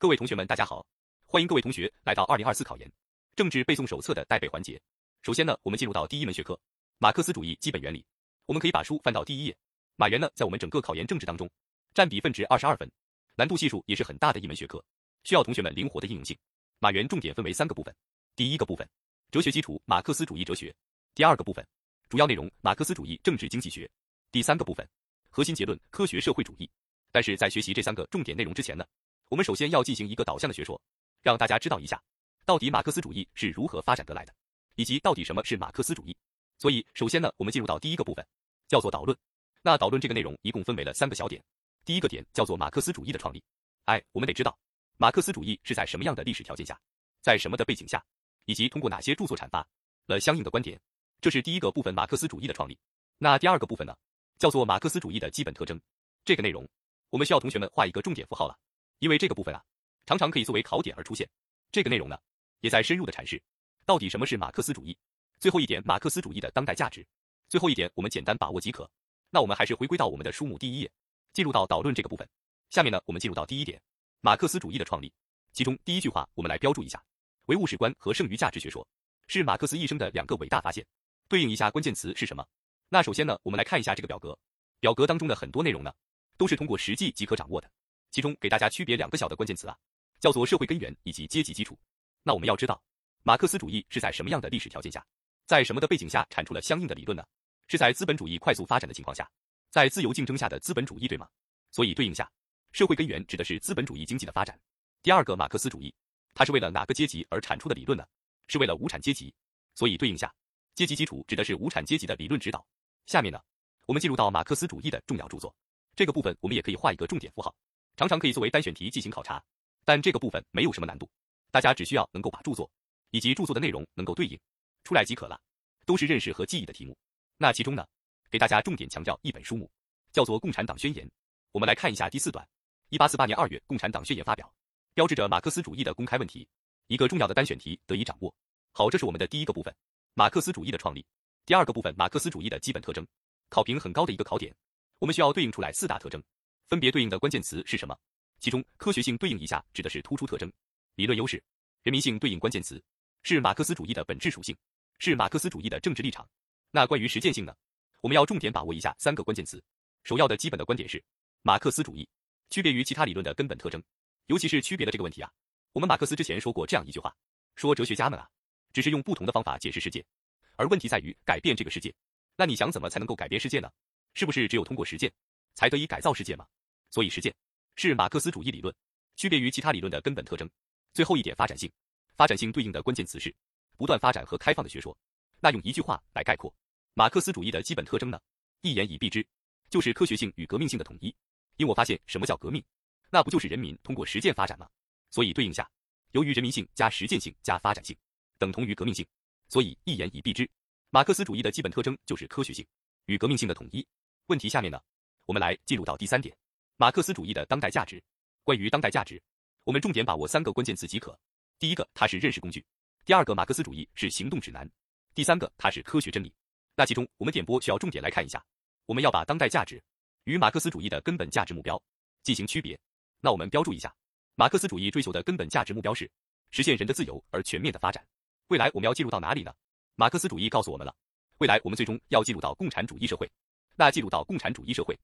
各位同学们，大家好，欢迎各位同学来到二零二四考研政治背诵手册的带背环节。首先呢，我们进入到第一门学科——马克思主义基本原理。我们可以把书翻到第一页。马原呢，在我们整个考研政治当中，占比分值二十二分，难度系数也是很大的一门学科，需要同学们灵活的应用性。马原重点分为三个部分：第一个部分，哲学基础，马克思主义哲学；第二个部分，主要内容，马克思主义政治经济学；第三个部分，核心结论，科学社会主义。但是在学习这三个重点内容之前呢？我们首先要进行一个导向的学说，让大家知道一下，到底马克思主义是如何发展得来的，以及到底什么是马克思主义。所以，首先呢，我们进入到第一个部分，叫做导论。那导论这个内容一共分为了三个小点。第一个点叫做马克思主义的创立。哎，我们得知道，马克思主义是在什么样的历史条件下，在什么的背景下，以及通过哪些著作阐发了相应的观点。这是第一个部分，马克思主义的创立。那第二个部分呢，叫做马克思主义的基本特征。这个内容，我们需要同学们画一个重点符号了。因为这个部分啊，常常可以作为考点而出现。这个内容呢，也在深入的阐释到底什么是马克思主义。最后一点，马克思主义的当代价值。最后一点，我们简单把握即可。那我们还是回归到我们的书目第一页，进入到导论这个部分。下面呢，我们进入到第一点，马克思主义的创立。其中第一句话，我们来标注一下：唯物史观和剩余价值学说是马克思一生的两个伟大发现。对应一下关键词是什么？那首先呢，我们来看一下这个表格。表格当中的很多内容呢，都是通过实际即可掌握的。其中给大家区别两个小的关键词啊，叫做社会根源以及阶级基础。那我们要知道，马克思主义是在什么样的历史条件下，在什么的背景下产出了相应的理论呢？是在资本主义快速发展的情况下，在自由竞争下的资本主义，对吗？所以对应下，社会根源指的是资本主义经济的发展。第二个，马克思主义，它是为了哪个阶级而产出的理论呢？是为了无产阶级。所以对应下，阶级基础指的是无产阶级的理论指导。下面呢，我们进入到马克思主义的重要著作这个部分，我们也可以画一个重点符号。常常可以作为单选题进行考察，但这个部分没有什么难度，大家只需要能够把著作以及著作的内容能够对应出来即可了，都是认识和记忆的题目。那其中呢，给大家重点强调一本书目，叫做《共产党宣言》。我们来看一下第四段：一八四八年二月，《共产党宣言》发表，标志着马克思主义的公开问题，一个重要的单选题得以掌握。好，这是我们的第一个部分，马克思主义的创立。第二个部分，马克思主义的基本特征，考评很高的一个考点，我们需要对应出来四大特征。分别对应的关键词是什么？其中科学性对应一下，指的是突出特征、理论优势；人民性对应关键词是马克思主义的本质属性，是马克思主义的政治立场。那关于实践性呢？我们要重点把握一下三个关键词。首要的基本的观点是，马克思主义区别于其他理论的根本特征，尤其是区别的这个问题啊。我们马克思之前说过这样一句话，说哲学家们啊，只是用不同的方法解释世界，而问题在于改变这个世界。那你想怎么才能够改变世界呢？是不是只有通过实践才得以改造世界吗？所以实践是马克思主义理论区别于其他理论的根本特征。最后一点，发展性，发展性对应的关键词是不断发展和开放的学说。那用一句话来概括马克思主义的基本特征呢？一言以蔽之，就是科学性与革命性的统一。因我发现什么叫革命，那不就是人民通过实践发展吗？所以对应下，由于人民性加实践性加发展性等同于革命性，所以一言以蔽之，马克思主义的基本特征就是科学性与革命性的统一。问题下面呢，我们来进入到第三点。马克思主义的当代价值。关于当代价值，我们重点把握三个关键词即可。第一个，它是认识工具；第二个，马克思主义是行动指南；第三个，它是科学真理。那其中，我们点播需要重点来看一下。我们要把当代价值与马克思主义的根本价值目标进行区别。那我们标注一下，马克思主义追求的根本价值目标是实现人的自由而全面的发展。未来我们要进入到哪里呢？马克思主义告诉我们了，未来我们最终要进入到共产主义社会。那进入到共产主义社会。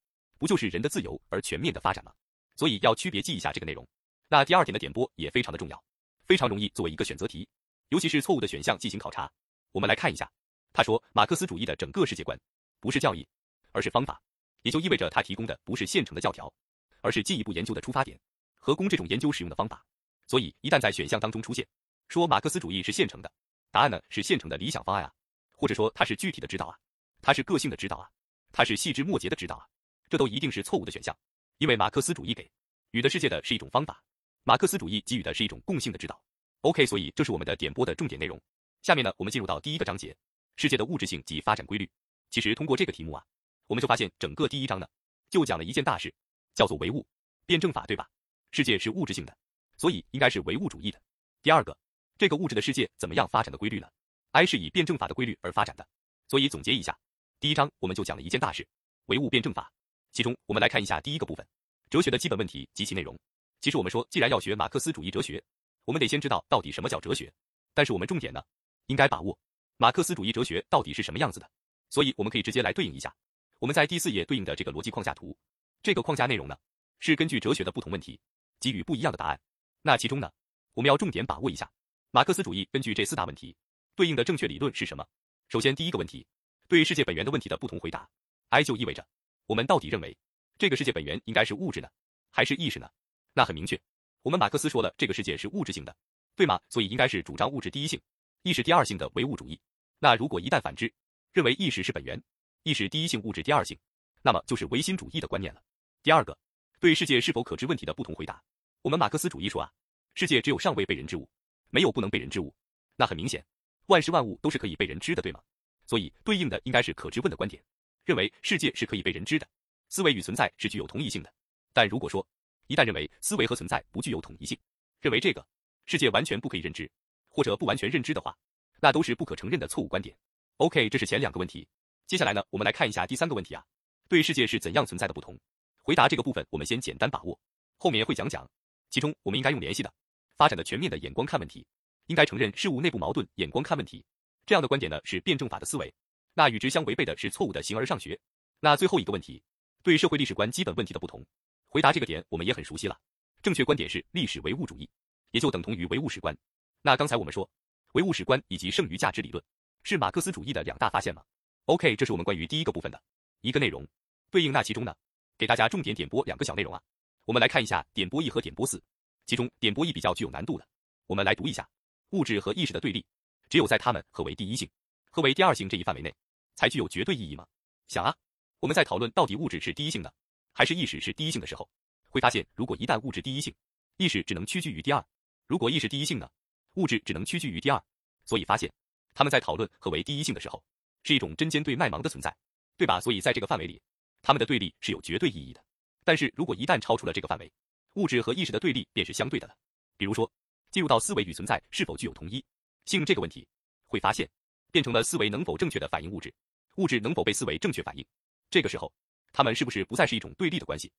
不就是人的自由而全面的发展吗？所以要区别记一下这个内容。那第二点的点播也非常的重要，非常容易作为一个选择题，尤其是错误的选项进行考察。我们来看一下，他说马克思主义的整个世界观不是教义，而是方法，也就意味着他提供的不是现成的教条，而是进一步研究的出发点和供这种研究使用的方法。所以一旦在选项当中出现说马克思主义是现成的，答案呢是现成的理想方案啊，或者说它是具体的指导啊，它是个性的指导啊，它是细枝末节的指导啊。这都一定是错误的选项，因为马克思主义给予的世界的是一种方法，马克思主义给予的是一种共性的指导。OK，所以这是我们的点播的重点内容。下面呢，我们进入到第一个章节，世界的物质性及发展规律。其实通过这个题目啊，我们就发现整个第一章呢，就讲了一件大事，叫做唯物辩证法，对吧？世界是物质性的，所以应该是唯物主义的。第二个，这个物质的世界怎么样发展的规律呢？I 是以辩证法的规律而发展的。所以总结一下，第一章我们就讲了一件大事，唯物辩证法。其中，我们来看一下第一个部分，哲学的基本问题及其内容。其实我们说，既然要学马克思主义哲学，我们得先知道到底什么叫哲学。但是我们重点呢，应该把握马克思主义哲学到底是什么样子的。所以我们可以直接来对应一下，我们在第四页对应的这个逻辑框架图，这个框架内容呢，是根据哲学的不同问题给予不一样的答案。那其中呢，我们要重点把握一下，马克思主义根据这四大问题对应的正确理论是什么。首先第一个问题，对世界本源的问题的不同回答，I 就意味着我们到底认为这个世界本源应该是物质呢，还是意识呢？那很明确，我们马克思说了这个世界是物质性的，对吗？所以应该是主张物质第一性，意识第二性的唯物主义。那如果一旦反之，认为意识是本源，意识第一性，物质第二性，那么就是唯心主义的观念了。第二个，对世界是否可知问题的不同回答，我们马克思主义说啊，世界只有尚未被人之物，没有不能被人之物。那很明显，万事万物都是可以被人知的，对吗？所以对应的应该是可知问的观点，认为世界是可以被人知的，思维与存在是具有同一性的。但如果说一旦认为思维和存在不具有统一性，认为这个世界完全不可以认知，或者不完全认知的话，那都是不可承认的错误观点。OK，这是前两个问题。接下来呢，我们来看一下第三个问题啊，对世界是怎样存在的不同。回答这个部分，我们先简单把握，后面会讲讲。其中，我们应该用联系的、发展的全面的眼光看问题，应该承认事物内部矛盾眼光看问题。这样的观点呢，是辩证法的思维。那与之相违背的是错误的形而上学。那最后一个问题，对社会历史观基本问题的不同。回答这个点，我们也很熟悉了。正确观点是历史唯物主义，也就等同于唯物史观。那刚才我们说，唯物史观以及剩余价值理论。是马克思主义的两大发现吗？OK，这是我们关于第一个部分的一个内容。对应那其中呢，给大家重点点播两个小内容啊。我们来看一下点播一和点播四，其中点播一比较具有难度的，我们来读一下：物质和意识的对立，只有在它们何为第一性，何为第二性这一范围内，才具有绝对意义吗？想啊，我们在讨论到底物质是第一性呢，还是意识是第一性的时候，会发现，如果一旦物质第一性，意识只能屈居于第二；如果意识第一性呢，物质只能屈居于第二。所以发现。他们在讨论何为第一性的时候，是一种针尖对麦芒的存在，对吧？所以在这个范围里，他们的对立是有绝对意义的。但是如果一旦超出了这个范围，物质和意识的对立便是相对的了。比如说，进入到思维与存在是否具有同一性这个问题，会发现变成了思维能否正确的反映物质，物质能否被思维正确反映。这个时候，它们是不是不再是一种对立的关系，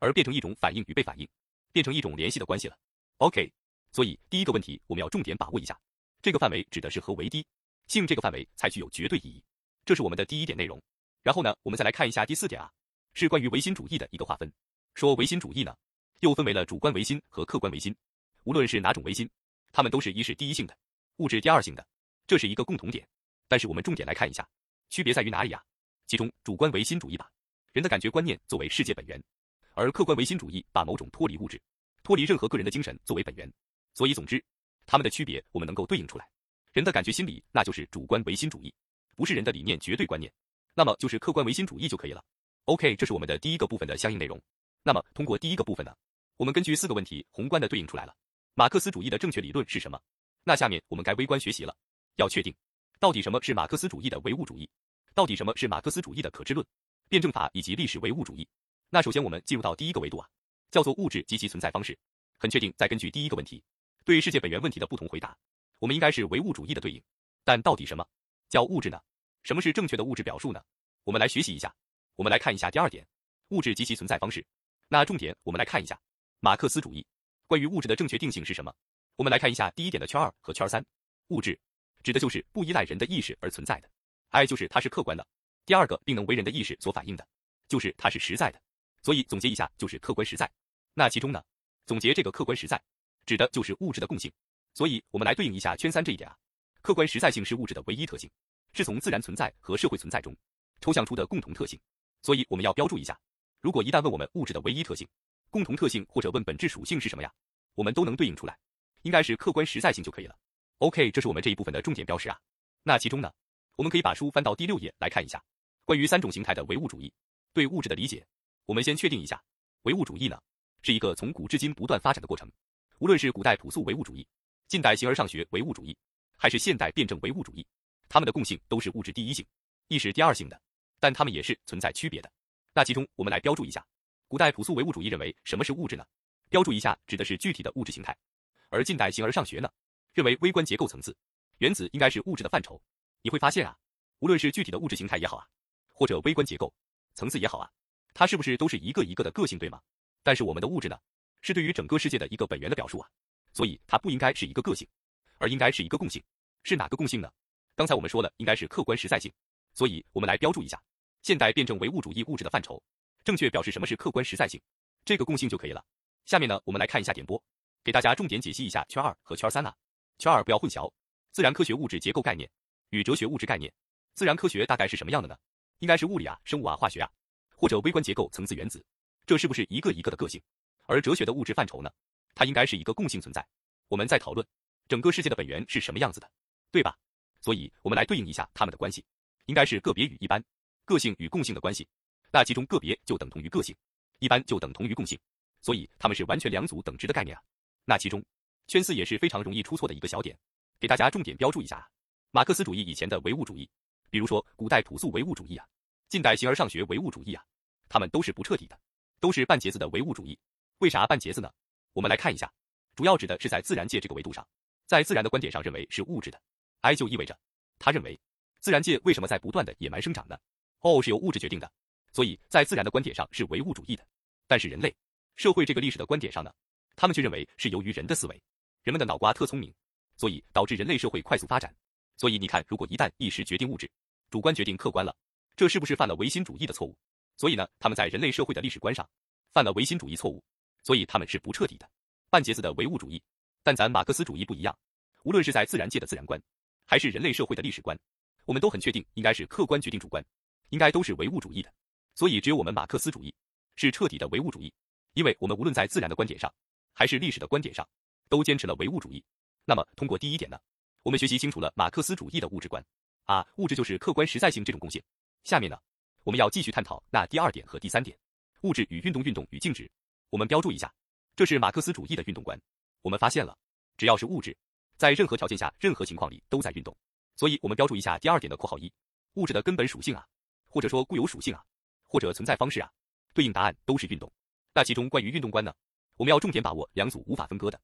而变成一种反应与被反应，变成一种联系的关系了？OK，所以第一个问题我们要重点把握一下，这个范围指的是何为低。性这个范围才具有绝对意义，这是我们的第一点内容。然后呢，我们再来看一下第四点啊，是关于唯心主义的一个划分。说唯心主义呢，又分为了主观唯心和客观唯心。无论是哪种唯心，它们都是一是第一性的，物质第二性的，这是一个共同点。但是我们重点来看一下，区别在于哪里啊？其中主观唯心主义把人的感觉观念作为世界本源，而客观唯心主义把某种脱离物质、脱离任何个人的精神作为本源。所以总之，它们的区别我们能够对应出来。人的感觉心理，那就是主观唯心主义，不是人的理念绝对观念，那么就是客观唯心主义就可以了。OK，这是我们的第一个部分的相应内容。那么通过第一个部分呢，我们根据四个问题宏观的对应出来了马克思主义的正确理论是什么。那下面我们该微观学习了，要确定到底什么是马克思主义的唯物主义，到底什么是马克思主义的可知论、辩证法以及历史唯物主义。那首先我们进入到第一个维度啊，叫做物质及其存在方式。很确定，再根据第一个问题对世界本源问题的不同回答。我们应该是唯物主义的对应，但到底什么叫物质呢？什么是正确的物质表述呢？我们来学习一下。我们来看一下第二点，物质及其存在方式。那重点我们来看一下马克思主义关于物质的正确定性是什么。我们来看一下第一点的圈二和圈三，物质指的就是不依赖人的意识而存在的爱就是它是客观的。第二个并能为人的意识所反映的，就是它是实在的。所以总结一下就是客观实在。那其中呢，总结这个客观实在，指的就是物质的共性。所以，我们来对应一下圈三这一点啊。客观实在性是物质的唯一特性，是从自然存在和社会存在中抽象出的共同特性。所以，我们要标注一下：如果一旦问我们物质的唯一特性、共同特性，或者问本质属性是什么呀，我们都能对应出来，应该是客观实在性就可以了。OK，这是我们这一部分的重点标识啊。那其中呢，我们可以把书翻到第六页来看一下，关于三种形态的唯物主义对物质的理解。我们先确定一下，唯物主义呢，是一个从古至今不断发展的过程，无论是古代朴素唯物主义。近代形而上学唯物主义，还是现代辩证唯物主义，它们的共性都是物质第一性，意识第二性的，但它们也是存在区别的。那其中我们来标注一下，古代朴素唯物主义认为什么是物质呢？标注一下，指的是具体的物质形态。而近代形而上学呢，认为微观结构层次，原子应该是物质的范畴。你会发现啊，无论是具体的物质形态也好啊，或者微观结构层次也好啊，它是不是都是一个一个的个性，对吗？但是我们的物质呢，是对于整个世界的一个本源的表述啊，所以它不应该是一个个性，而应该是一个共性。是哪个共性呢？刚才我们说了，应该是客观实在性，所以我们来标注一下现代辩证唯物主义物质的范畴，正确表示什么是客观实在性，这个共性就可以了。下面呢，我们来看一下点播，给大家重点解析一下圈二和圈三啊。圈二不要混淆，自然科学物质结构概念与哲学物质概念。自然科学大概是什么样的呢？应该是物理啊、生物啊、化学啊，或者微观结构、层次原子，这是不是一个一个的个性？而哲学的物质范畴呢？它应该是一个共性存在。我们在讨论整个世界的本源是什么样子的，对吧？所以，我们来对应一下它们的关系，应该是个别与一般，个性与共性的关系。那其中个别就等同于个性，一般就等同于共性，所以它们是完全两组等值的概念啊。那其中，圈四也是非常容易出错的一个小点，给大家重点标注一下啊：马克思主义以前的唯物主义。比如说，古代朴素唯物主义啊，近代形而上学唯物主义啊，他们都是不彻底的，都是半截子的唯物主义。为啥半截子呢？我们来看一下，主要指的是在自然界这个维度上，在自然的观点上认为是物质的，I 就意味着他认为自然界为什么在不断的野蛮生长呢？O 是由物质决定的，所以在自然的观点上是唯物主义的。但是人类社会这个历史的观点上呢，他们却认为是由于人的思维，人们的脑瓜特聪明，所以导致人类社会快速发展。所以你看，如果一旦意识决定物质，主观决定客观了，这是不是犯了唯心主义的错误？所以呢，他们在人类社会的历史观上犯了唯心主义错误，所以他们是不彻底的半截子的唯物主义。但咱马克思主义不一样，无论是在自然界的自然观，还是人类社会的历史观，我们都很确定应该是客观决定主观，应该都是唯物主义的。所以只有我们马克思主义是彻底的唯物主义，因为我们无论在自然的观点上，还是历史的观点上，都坚持了唯物主义。那么通过第一点呢，我们学习清楚了马克思主义的物质观。啊，物质就是客观实在性这种共性。下面呢，我们要继续探讨那第二点和第三点，物质与运动，运动与静止。我们标注一下，这是马克思主义的运动观。我们发现了，只要是物质，在任何条件下、任何情况里都在运动。所以，我们标注一下第二点的括号一，物质的根本属性啊，或者说固有属性啊，或者存在方式啊，对应答案都是运动。那其中关于运动观呢，我们要重点把握两组无法分割的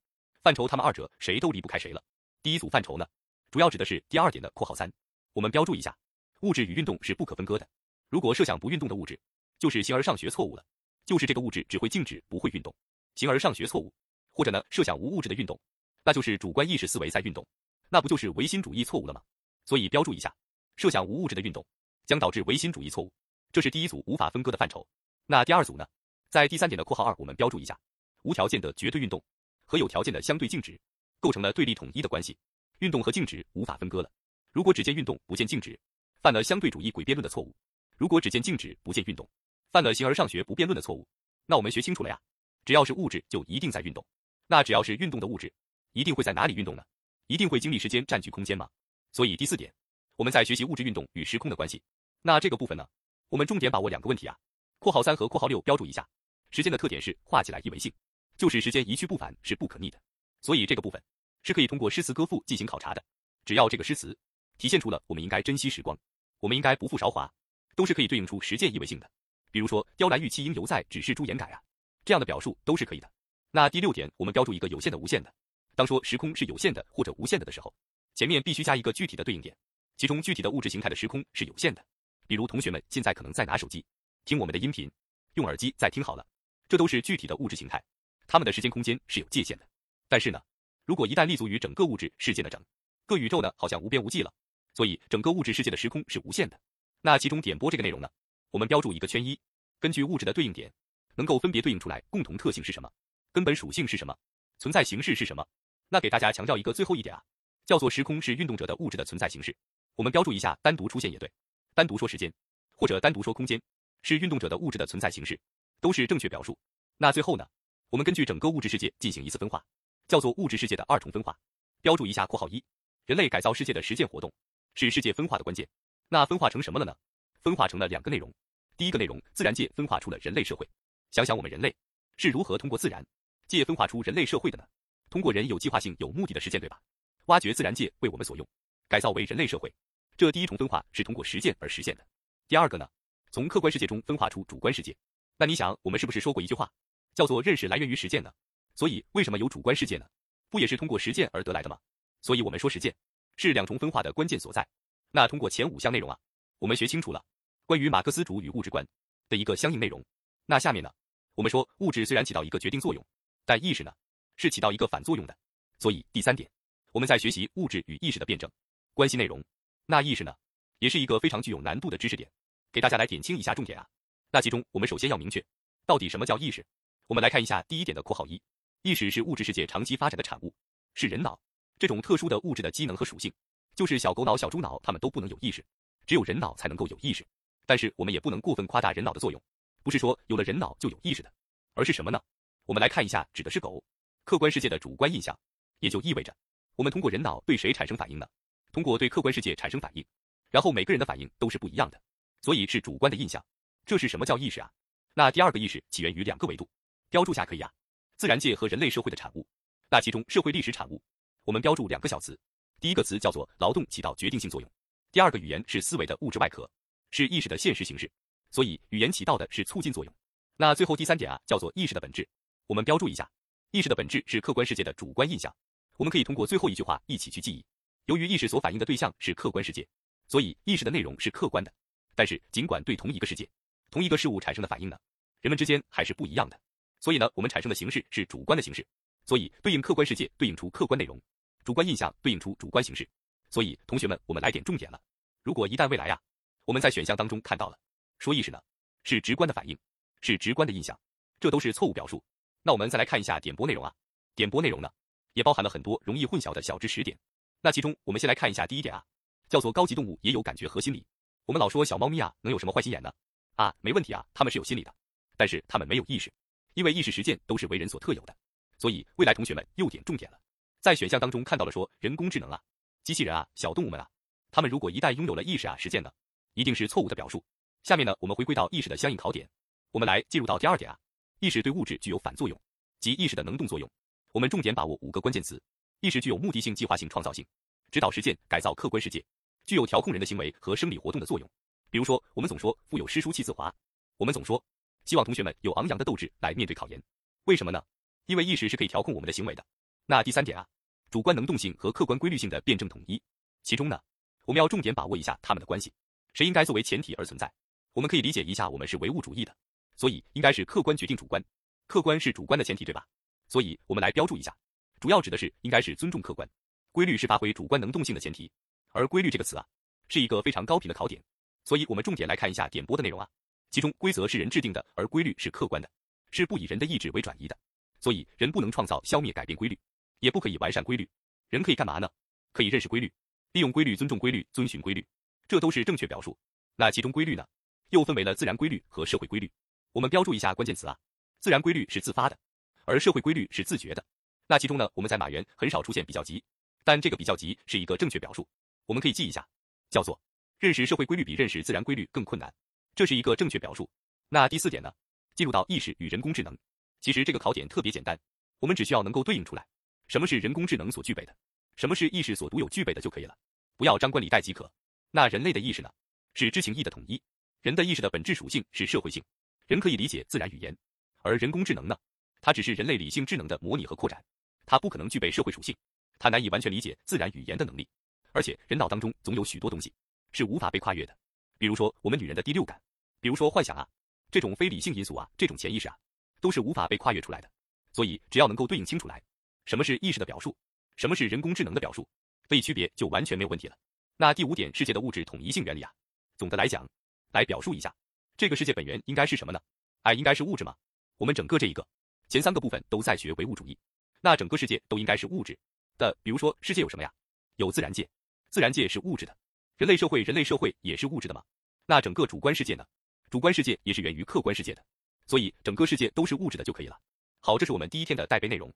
范畴，它们二者谁都离不开谁了。第一组范畴呢，主要指的是第二点的括号三。我们标注一下，物质与运动是不可分割的。如果设想不运动的物质，就是形而上学错误了，就是这个物质只会静止不会运动，形而上学错误。或者呢，设想无物质的运动，那就是主观意识思维在运动，那不就是唯心主义错误了吗？所以标注一下，设想无物质的运动将导致唯心主义错误，这是第一组无法分割的范畴。那第二组呢，在第三点的括号二，我们标注一下，无条件的绝对运动和有条件的相对静止构成了对立统一的关系，运动和静止无法分割了。如果只见运动不见静止，犯了相对主义诡辩论的错误；如果只见静止不见运动，犯了形而上学不辩论的错误。那我们学清楚了呀，只要是物质就一定在运动，那只要是运动的物质，一定会在哪里运动呢？一定会经历时间占据空间吗？所以第四点，我们在学习物质运动与时空的关系。那这个部分呢，我们重点把握两个问题啊。括号三和括号六标注一下，时间的特点是画起来一为性，就是时间一去不返是不可逆的。所以这个部分是可以通过诗词歌赋进行考察的，只要这个诗词。体现出了我们应该珍惜时光，我们应该不负韶华，都是可以对应出实践意味性的。比如说“雕栏玉砌应犹在，只是朱颜改”啊，这样的表述都是可以的。那第六点，我们标注一个有限的、无限的。当说时空是有限的或者无限的的时候，前面必须加一个具体的对应点，其中具体的物质形态的时空是有限的。比如同学们现在可能在拿手机听我们的音频，用耳机在听好了，这都是具体的物质形态，它们的时间空间是有界限的。但是呢，如果一旦立足于整个物质世界的整个宇宙呢，好像无边无际了。所以整个物质世界的时空是无限的。那其中点播这个内容呢，我们标注一个圈一，根据物质的对应点，能够分别对应出来共同特性是什么，根本属性是什么，存在形式是什么。那给大家强调一个最后一点啊，叫做时空是运动者的物质的存在形式。我们标注一下，单独出现也对，单独说时间或者单独说空间是运动者的物质的存在形式，都是正确表述。那最后呢，我们根据整个物质世界进行一次分化，叫做物质世界的二重分化。标注一下括号一，人类改造世界的实践活动。是世界分化的关键，那分化成什么了呢？分化成了两个内容。第一个内容，自然界分化出了人类社会。想想我们人类是如何通过自然界分化出人类社会的呢？通过人有计划性、有目的的实践，对吧？挖掘自然界为我们所用，改造为人类社会。这第一重分化是通过实践而实现的。第二个呢，从客观世界中分化出主观世界。那你想，我们是不是说过一句话，叫做认识来源于实践呢？所以为什么有主观世界呢？不也是通过实践而得来的吗？所以我们说实践。是两重分化的关键所在。那通过前五项内容啊，我们学清楚了关于马克思主与物质观的一个相应内容。那下面呢，我们说物质虽然起到一个决定作用，但意识呢，是起到一个反作用的。所以第三点，我们在学习物质与意识的辩证关系内容。那意识呢，也是一个非常具有难度的知识点，给大家来点清一下重点啊。那其中我们首先要明确，到底什么叫意识？我们来看一下第一点的括号一：意识是物质世界长期发展的产物，是人脑这种特殊的物质的机能和属性。就是小狗脑、小猪脑，它们都不能有意识，只有人脑才能够有意识。但是我们也不能过分夸大人脑的作用，不是说有了人脑就有意识的，而是什么呢？我们来看一下，指的是狗客观世界的主观印象，也就意味着我们通过人脑对谁产生反应呢？通过对客观世界产生反应，然后每个人的反应都是不一样的，所以是主观的印象。这是什么叫意识啊？那第二个意识起源于两个维度，标注下可以啊，自然界和人类社会的产物。那其中社会历史产物，我们标注两个小词。第一个词叫做劳动起到决定性作用，第二个语言是思维的物质外壳，是意识的现实形式，所以语言起到的是促进作用。那最后第三点啊，叫做意识的本质，我们标注一下，意识的本质是客观世界的主观印象。我们可以通过最后一句话一起去记忆。由于意识所反映的对象是客观世界，所以意识的内容是客观的。但是尽管对同一个世界、同一个事物产生的反应呢，人们之间还是不一样的。所以呢，我们产生的形式是主观的形式，所以对应客观世界对应出客观内容。主观印象对应出主观形式，所以同学们，我们来点重点了。如果一旦未来呀，我们在选项当中看到了说意识呢是直观的反应，是直观的印象，这都是错误表述。那我们再来看一下点播内容啊，点播内容呢也包含了很多容易混淆的小知识点。那其中我们先来看一下第一点啊，叫做高级动物也有感觉和心理。我们老说小猫咪啊能有什么坏心眼呢？啊，没问题啊，它们是有心理的，但是它们没有意识，因为意识实践都是为人所特有的。所以未来同学们又点重点了。在选项当中看到了说人工智能啊，机器人啊，小动物们啊，他们如果一旦拥有了意识啊，实践呢，一定是错误的表述。下面呢，我们回归到意识的相应考点，我们来进入到第二点啊，意识对物质具有反作用，即意识的能动作用。我们重点把握五个关键词：意识具有目的性、计划性、创造性，指导实践、改造客观世界，具有调控人的行为和生理活动的作用。比如说，我们总说腹有诗书气自华，我们总说希望同学们有昂扬的斗志来面对考研，为什么呢？因为意识是可以调控我们的行为的。那第三点啊，主观能动性和客观规律性的辩证统一，其中呢，我们要重点把握一下它们的关系，谁应该作为前提而存在？我们可以理解一下，我们是唯物主义的，所以应该是客观决定主观，客观是主观的前提，对吧？所以我们来标注一下，主要指的是应该是尊重客观，规律是发挥主观能动性的前提，而规律这个词啊，是一个非常高频的考点，所以我们重点来看一下点播的内容啊，其中规则是人制定的，而规律是客观的，是不以人的意志为转移的，所以人不能创造、消灭、改变规律。也不可以完善规律，人可以干嘛呢？可以认识规律，利用规律，尊重规律，遵循规律，这都是正确表述。那其中规律呢，又分为了自然规律和社会规律。我们标注一下关键词啊，自然规律是自发的，而社会规律是自觉的。那其中呢，我们在马原很少出现比较级，但这个比较级是一个正确表述，我们可以记一下，叫做认识社会规律比认识自然规律更困难，这是一个正确表述。那第四点呢，进入到意识与人工智能，其实这个考点特别简单，我们只需要能够对应出来。什么是人工智能所具备的？什么是意识所独有具备的就可以了，不要张冠李戴即可。那人类的意识呢？是知情意的统一。人的意识的本质属性是社会性，人可以理解自然语言，而人工智能呢？它只是人类理性智能的模拟和扩展，它不可能具备社会属性，它难以完全理解自然语言的能力。而且人脑当中总有许多东西是无法被跨越的，比如说我们女人的第六感，比如说幻想啊，这种非理性因素啊，这种潜意识啊，都是无法被跨越出来的。所以只要能够对应清楚来。什么是意识的表述？什么是人工智能的表述？得以区别，就完全没有问题了。那第五点，世界的物质统一性原理啊。总的来讲，来表述一下，这个世界本源应该是什么呢？哎应该是物质吗？我们整个这一个前三个部分都在学唯物主义，那整个世界都应该是物质的。比如说，世界有什么呀？有自然界，自然界是物质的。人类社会，人类社会也是物质的吗？那整个主观世界呢？主观世界也是源于客观世界的，所以整个世界都是物质的就可以了。好，这是我们第一天的带背内容。